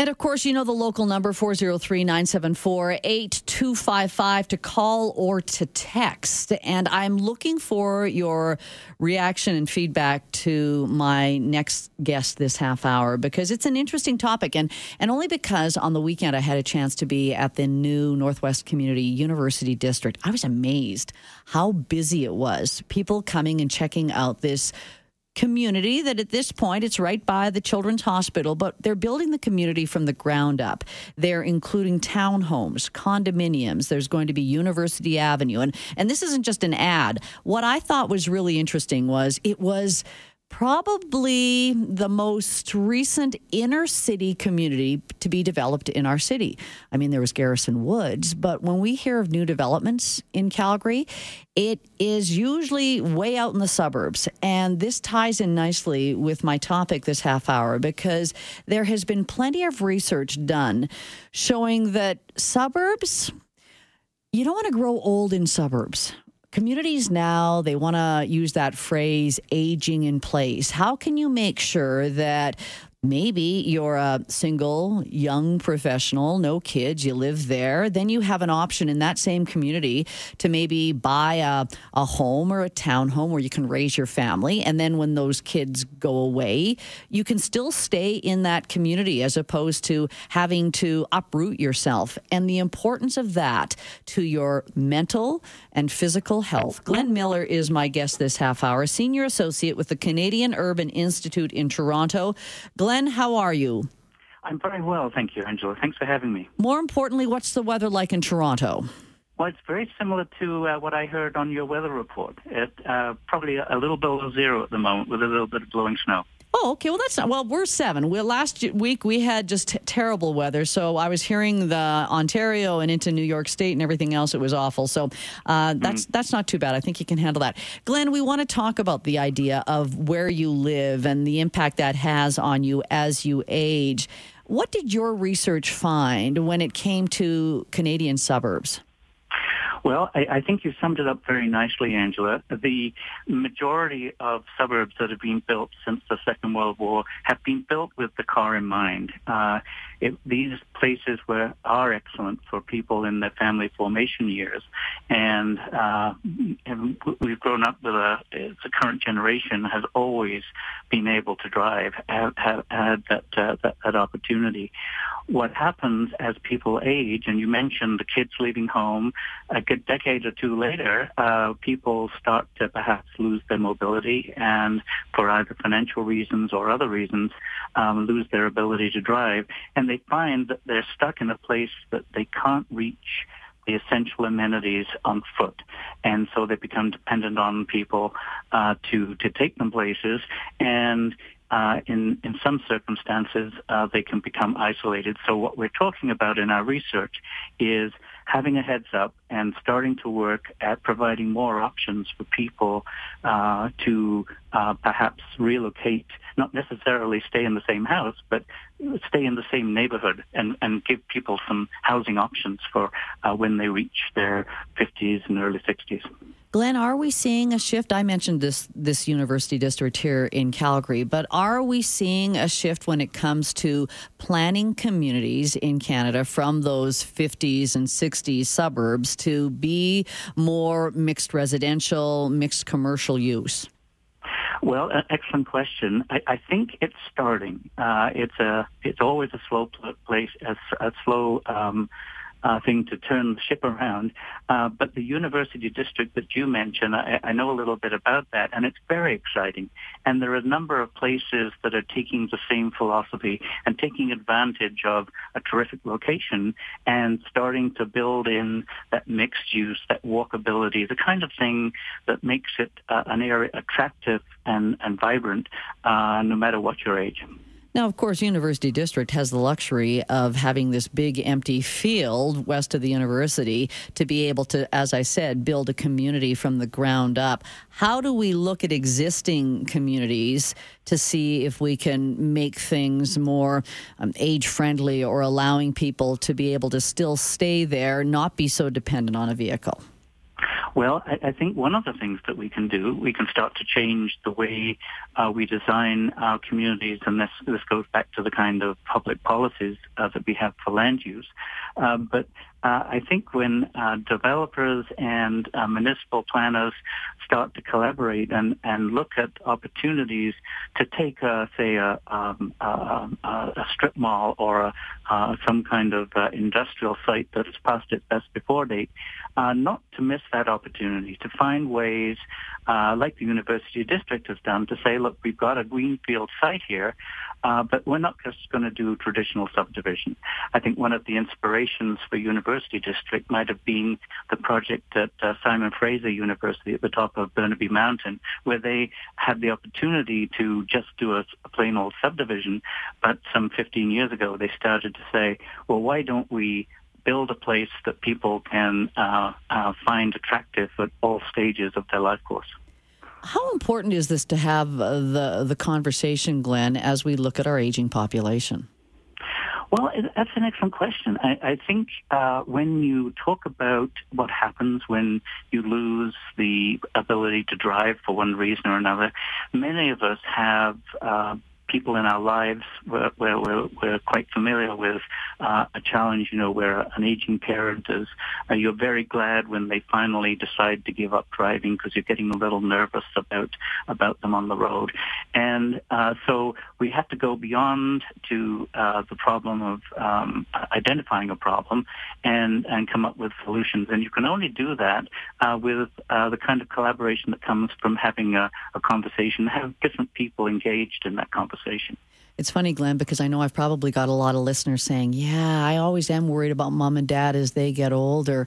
And of course, you know the local number 403 974 8255 to call or to text. And I'm looking for your reaction and feedback to my next guest this half hour because it's an interesting topic. And, and only because on the weekend I had a chance to be at the new Northwest Community University District. I was amazed how busy it was. People coming and checking out this community that at this point it's right by the children's hospital but they're building the community from the ground up. They're including townhomes condominiums. There's going to be university avenue. And and this isn't just an ad. What i thought was really interesting was it was probably the most recent inner city community to be developed in our city. I mean, there was Garrison Woods, but when we hear of new developments in Calgary, it is usually way out in the suburbs. And this ties in nicely with my topic this half hour because there has been plenty of research done showing that suburbs. You don't want to grow old in suburbs communities now they want to use that phrase aging in place. How can you make sure that Maybe you're a single young professional, no kids, you live there. Then you have an option in that same community to maybe buy a, a home or a townhome where you can raise your family. And then when those kids go away, you can still stay in that community as opposed to having to uproot yourself. And the importance of that to your mental and physical health. Glenn Miller is my guest this half hour, senior associate with the Canadian Urban Institute in Toronto. Glenn Glenn, how are you? I'm very well, thank you, Angela. Thanks for having me. More importantly, what's the weather like in Toronto? Well, it's very similar to uh, what I heard on your weather report. It uh, probably a little below zero at the moment, with a little bit of blowing snow. Oh, okay. Well, that's not. Well, we're seven. We, last week we had just t- terrible weather, so I was hearing the Ontario and into New York State and everything else. It was awful. So uh, that's mm that's not too bad. I think you can handle that. Glenn, we want to talk about the idea of where you live and the impact that has on you as you age. What did your research find when it came to Canadian suburbs? Well, I, I, think you summed it up very nicely, Angela. The majority of suburbs that have been built since the Second World War have been built with the car in mind. Uh, it, these places were are excellent for people in their family formation years, and, uh, and we've grown up with a the current generation has always been able to drive, have, have had that, uh, that that opportunity. What happens as people age, and you mentioned the kids leaving home, a decade or two later, uh, people start to perhaps lose their mobility, and for either financial reasons or other reasons, um, lose their ability to drive, and they find that they're stuck in a place that they can't reach the essential amenities on foot. And so they become dependent on people uh, to, to take them places. And uh, in, in some circumstances, uh, they can become isolated. So what we're talking about in our research is having a heads up and starting to work at providing more options for people uh, to uh, perhaps relocate, not necessarily stay in the same house, but stay in the same neighborhood and, and give people some housing options for uh, when they reach their 50s and early 60s. Glenn, are we seeing a shift? I mentioned this this university district here in Calgary, but are we seeing a shift when it comes to planning communities in Canada from those 50s and 60s suburbs to be more mixed residential, mixed commercial use? Well, excellent question. I, I think it's starting. Uh, it's a it's always a slow place, a, a slow. Um, uh, thing to turn the ship around. Uh, but the university district that you mentioned, I, I, know a little bit about that, and it's very exciting. And there are a number of places that are taking the same philosophy and taking advantage of a terrific location and starting to build in that mixed use, that walkability, the kind of thing that makes it uh, an area attractive and, and vibrant uh, no matter what your age. Now, of course, University District has the luxury of having this big empty field west of the university to be able to, as I said, build a community from the ground up. How do we look at existing communities to see if we can make things more um, age friendly or allowing people to be able to still stay there, not be so dependent on a vehicle? Well, I, I, think one of the things that we can do, we can start to change the way uh, we design our communities, and this this goes back to the kind of public policies uh, that we have for land use. Uh, but uh, I think when uh, developers and uh, municipal planners start to collaborate and, and look at opportunities to take, uh, say, a, um, a, a, strip mall or a, uh, some kind of uh, industrial site that is past its best before date, not to miss that opportunity, to find ways, like the University District has done, to say, look, we've got a greenfield site here, but we're not just going to do traditional subdivision. I think one of the inspirations for University University District might have been the project at uh, Simon Fraser University at the top of Burnaby Mountain, where they had the opportunity to just do a, a plain old subdivision. But some 15 years ago, they started to say, well, why don't we build a place that people can uh, uh, find attractive at all stages of their life course. How important is this to have uh, the the conversation, Glenn, as we look at our aging population? Well, that's an excellent question. I, I think uh, when you talk about what happens when you lose the ability to drive for one reason or another, many of us have uh, people in our lives where, where we're, we're quite familiar with uh, a challenge, you know, where an aging parent is, you're very glad when they finally decide to give up driving because you're getting a little nervous about about them on the road. And uh, so we have to go beyond to uh, the problem of um, identifying a problem and, and come up with solutions. And you can only do that uh, with uh, the kind of collaboration that comes from having a, a conversation, have different people engaged in that conversation conversation. It's funny, Glenn, because I know I've probably got a lot of listeners saying, Yeah, I always am worried about mom and dad as they get older.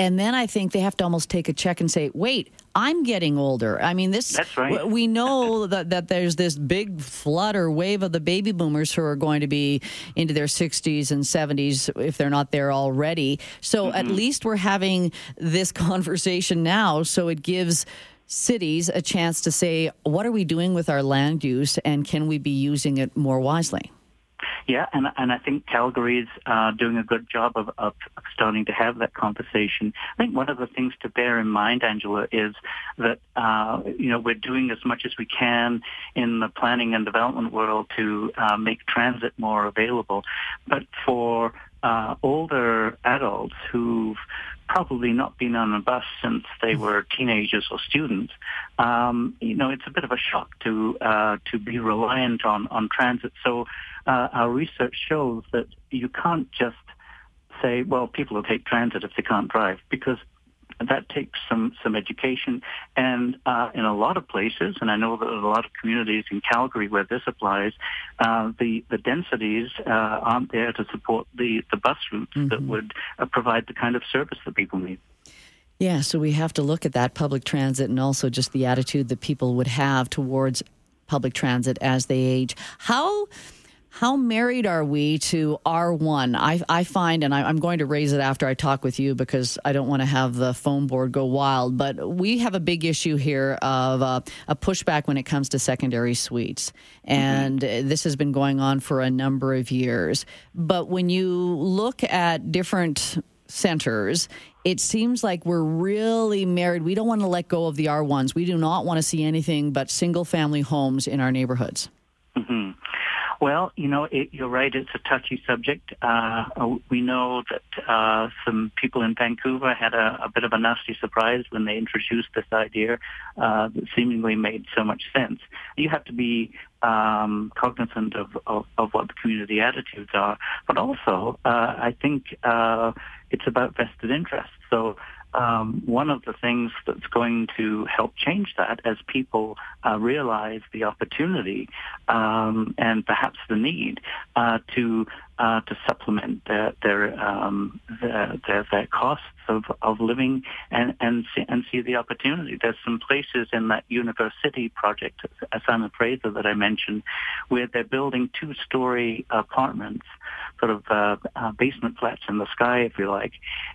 And then I think they have to almost take a check and say, wait, I'm getting older. I mean, this, That's right. we know that, that there's this big flood or wave of the baby boomers who are going to be into their 60s and 70s if they're not there already. So mm-hmm. at least we're having this conversation now. So it gives cities a chance to say, what are we doing with our land use and can we be using it more wisely? Yeah, and and I think Calgary's uh, doing a good job of, of starting to have that conversation. I think one of the things to bear in mind, Angela, is that uh, you know we're doing as much as we can in the planning and development world to uh, make transit more available, but for uh, older adults who've probably not been on a bus since they were teenagers or students, um, you know, it's a bit of a shock to uh, to be reliant on on transit. So uh, our research shows that you can't just say, well, people will take transit if they can't drive, because that takes some some education. And uh, in a lot of places, and I know that a lot of communities in Calgary where this applies, uh, the the densities uh, aren't there to support the the bus routes mm-hmm. that would uh, provide the kind of service that people need. Yeah, so we have to look at that public transit and also just the attitude that people would have towards public transit as they age. How how married are we to R1? I, I find, and I, am going to raise it after I talk with you because I don't want to have the phone board go wild, but we have a big issue here of uh, a pushback when it comes to secondary suites. And mm-hmm. this has been going on for a number of years. But when you look at different centers, it seems like we're really married. We don't want to let go of the R1s. We do not want to see anything but single family homes in our neighborhoods. Well, you know, it, you're right. It's a touchy subject. Uh, uh, we know that uh, some people in Vancouver had a, a, bit of a nasty surprise when they introduced this idea uh, that seemingly made so much sense. You have to be um, cognizant of, of, of, what the community attitudes are, but also uh, I think uh, it's about vested interest. So um, one of the things that's going to help change that as people uh, realize the opportunity um, and perhaps the need uh, to uh, to supplement their their, um, their, their, their costs of, of living and and see, and see the opportunity. There's some places in that University project, Simon Fraser that I mentioned, where they're building two-story apartments, sort of uh, uh, basement flats in the sky, if you like.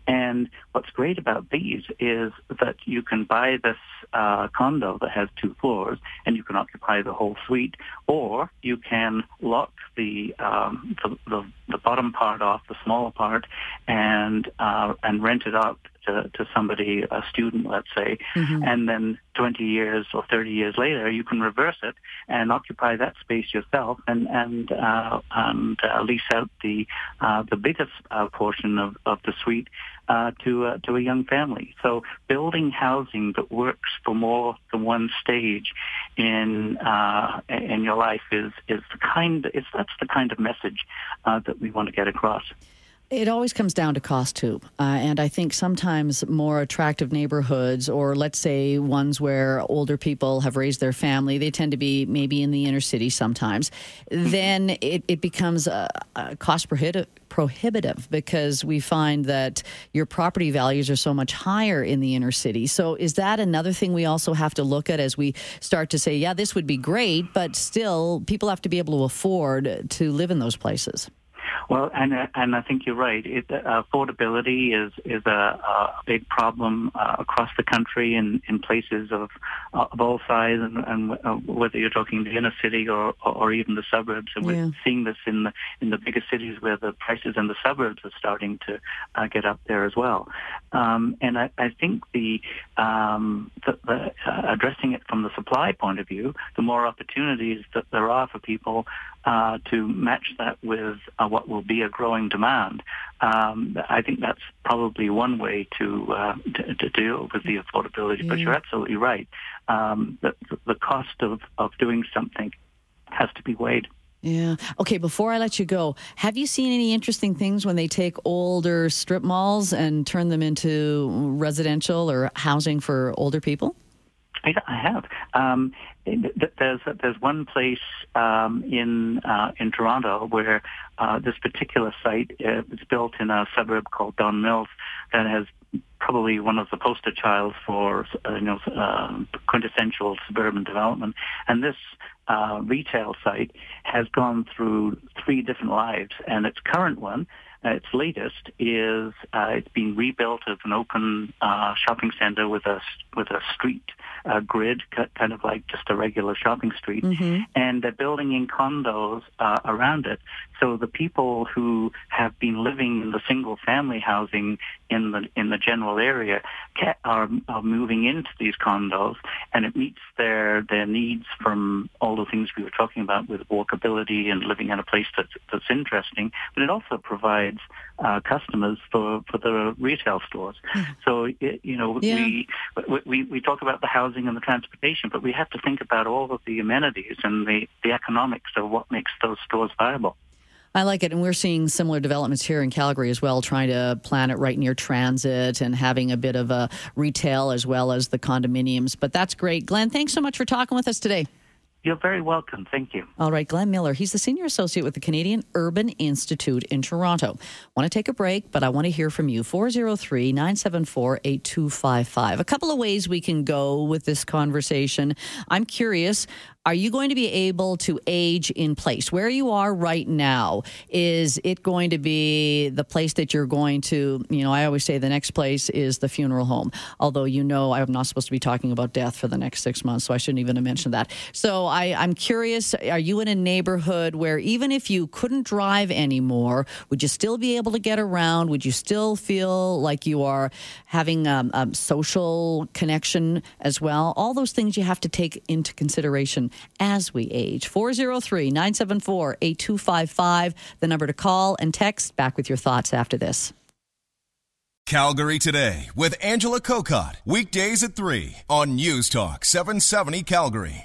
And what's great about these is that you can buy this uh, condo that has two floors, and you can occupy the whole suite, or you can lock the um, the, the, the bottom part off, the smaller part, and uh, and rent it out to, to somebody, a student, let's say, mm-hmm. and then 20 years or 30 years later, you can reverse it and occupy that space yourself and and uh, and uh, lease out the uh, the biggest uh, portion of, of the suite uh, to uh, to a young family. So building housing that works for more than one stage in uh, in your life is is the kind is that's the kind of message uh, that we want to get across. It always comes down to cost too. Uh, and I think sometimes more attractive neighborhoods, or let's say ones where older people have raised their family, they tend to be maybe in the inner city sometimes, then it, it becomes a, a cost prohibitive prohibitive because we find that your property values are so much higher in the inner city. So, is that another thing we also have to look at as we start to say, yeah, this would be great, but still, people have to be able to afford to live in those places? Well, and and I think you're right. It, uh, affordability is is a, a big problem uh, across the country in, in places of of all sizes, and, and uh, whether you're talking the inner city or, or even the suburbs. And we're seeing this in the in the bigger cities where the prices in the suburbs are starting to uh, get up there as well. Um, and I, I think the, um, the, the uh, addressing it from the supply point of view, the more opportunities that there are for people uh, to match that with uh, what will be a growing demand. Um, I think that's probably one way to, uh, to, to deal with the affordability. Mm. But you're absolutely right. Um, the, the cost of, of doing something has to be weighed. Yeah. Okay, before I let you go, have you seen any interesting things when they take older strip malls and turn them into residential or housing for older people? I, have. Um, there's there's one place um, in uh, in Toronto where uh, this particular site uh, is built in a suburb called Don Mills that has probably one of the poster childs for uh, you know uh, quintessential suburban development. And this retail site has gone through three different lives, and its current one uh, its latest is uh, it's been rebuilt as an open uh, shopping center with a with a street uh, grid, kind of like just a regular shopping street, mm-hmm. and they're building in condos uh, around it. So the people who have been living in the single family housing in the in the general area are, are moving into these condos, and it meets their their needs from all the things we were talking about with walkability and living in a place that's that's interesting. But it also provides uh, customers for for the retail stores. Mm-hmm. So it, you know yeah. we, we we talk about the housing and the transportation, but we have to think about all of the amenities and the the economics of what makes those stores viable. I like it. And we're seeing similar developments here in Calgary as well, trying to plan it right near transit and having a bit of a retail as well as the condominiums. But that's great. Glenn, thanks so much for talking with us today. You're very welcome. Thank you. All right, Glenn Miller. He's the senior associate with the Canadian Urban Institute in Toronto. Want to take a break, but I want to hear from you. 403 974 8255. A couple of ways we can go with this conversation. I'm curious are you going to be able to age in place? Where you are right now, is it going to be the place that you're going to, you know, I always say the next place is the funeral home. Although, you know, I'm not supposed to be talking about death for the next six months, so I shouldn't even have mentioned that. So I, I'm curious are you in a neighborhood where even if you couldn't drive anymore, would you still be able to get around? Would you still feel like you are having a, a social connection as well? All those things you have to take into consideration as we age. 403 974 8255, the number to call and text. Back with your thoughts after this. Calgary Today with Angela Kokott. Weekdays at 3 on News Talk 770 Calgary.